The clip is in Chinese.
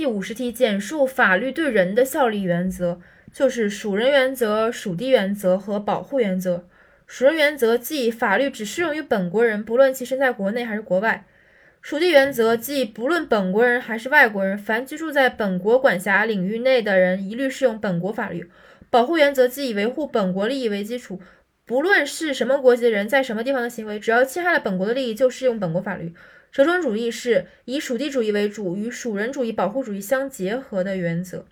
第五十题，简述法律对人的效力原则，就是属人原则、属地原则和保护原则。属人原则即法律只适用于本国人，不论其身在国内还是国外；属地原则即不论本国人还是外国人，凡居住在本国管辖领域内的人，一律适用本国法律。保护原则即以维护本国利益为基础，不论是什么国籍的人在什么地方的行为，只要侵害了本国的利益，就适用本国法律。折中主义是以属地主义为主，与属人主义、保护主义相结合的原则。